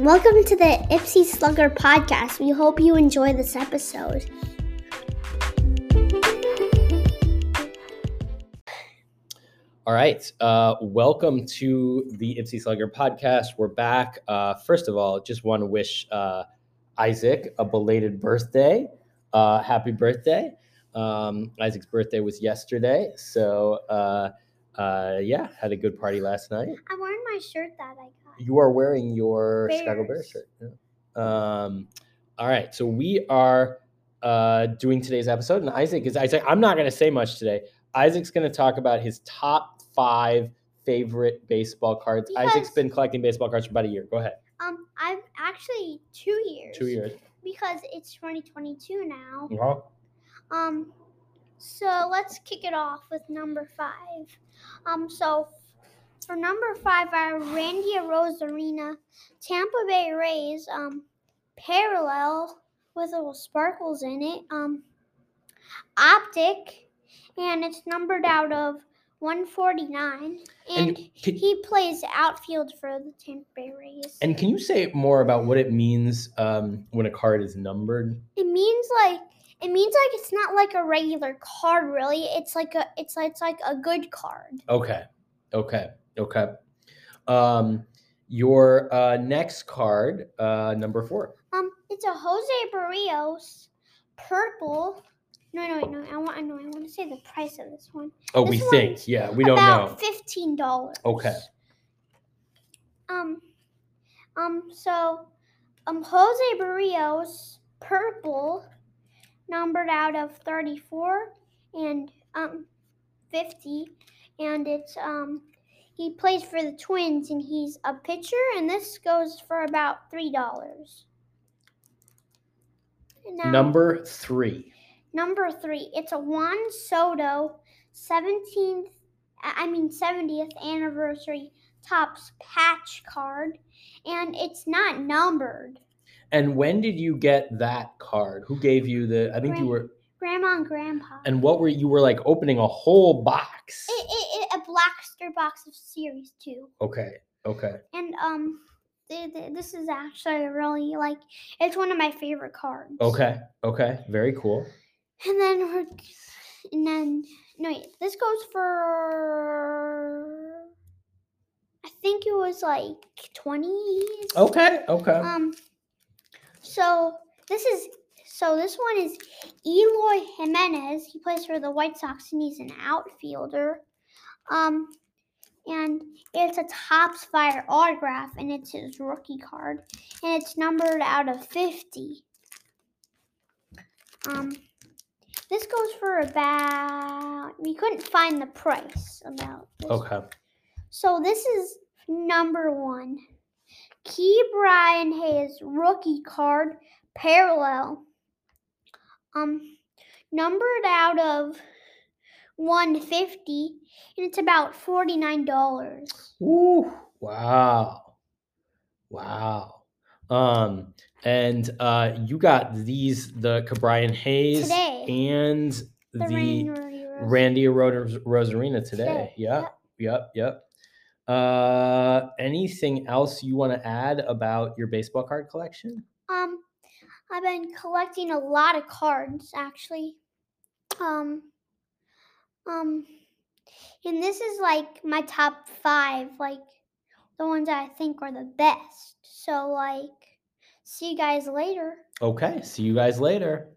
Welcome to the Ipsy Slugger podcast. We hope you enjoy this episode. All right. Uh, welcome to the Ipsy Slugger podcast. We're back. Uh, first of all, just want to wish uh, Isaac a belated birthday. Uh, happy birthday. Um, Isaac's birthday was yesterday. So, uh, uh, yeah, had a good party last night. I'm wearing my shirt that I got. You are wearing your Chicago Bears Bears. shirt. Yeah. Um, all right. So, we are uh, doing today's episode, and Isaac is Isaac. I'm not going to say much today. Isaac's going to talk about his top five favorite baseball cards. Isaac's been collecting baseball cards for about a year. Go ahead. Um, I've actually two years. Two years. Because it's 2022 now. Uh-huh. Um, so let's kick it off with number five. Um, so for number five, our Randy Arozarena Tampa Bay Rays, um, parallel with little sparkles in it, um, optic, and it's numbered out of 149. And, And can, he plays outfield for the Tampa Bay Rays. and can you say more about what it means um, when a card is numbered? it means like it means like it's not like a regular card really it's like a it's like it's like a good card Okay. Okay. Okay. Um, your uh, next card, uh, number four. um it's a jose berrios purple no no no i want i know i want to say the price of this one Oh, This we think. Yeah, we don't about know. fifteen dollars Okay. um um so um jose berrios purple numbered out of 34 and um 50 and it's um he plays for the twins and he's a pitcher and this goes for about three dollars Number three. Number three, it's a Juan Soto 17th, I mean 70th anniversary Topps patch card, and it's not numbered. And when did you get that card? Who gave you the? I think you were. Grandma and Grandpa. And what were you were like opening a whole box? it, it, it, a Blaster box of Series 2. Okay. Okay. And, um, th- th- this is actually really like, it's one of my favorite cards. Okay. Okay. Very cool. And then we're, and then no, wait, this goes for I think it was like twenty. Okay. Okay. Um. So this is so this one is Eloy Jimenez. He plays for the White Sox and he's an outfielder. Um. And it's a Topps Fire autograph, and it's his rookie card, and it's numbered out of fifty. Um, this goes for about. We couldn't find the price about this. Okay. So this is number one. Key Brian Hayes rookie card parallel. Um, numbered out of 150, and it's about $49. Ooh. Wow. Wow. Um. And uh, you got these the Ke'Bryan Hayes Today. and The, the, Randy Randy Ros- Arozarena today. Today, Yep. Yep. Yep. Uh, anything else you want to add about your baseball card collection? Um, I've been collecting a lot of cards actually. Um, um, and this is like my top five, like the ones I think are the best. So like, see you guys later. Okay. See you guys later.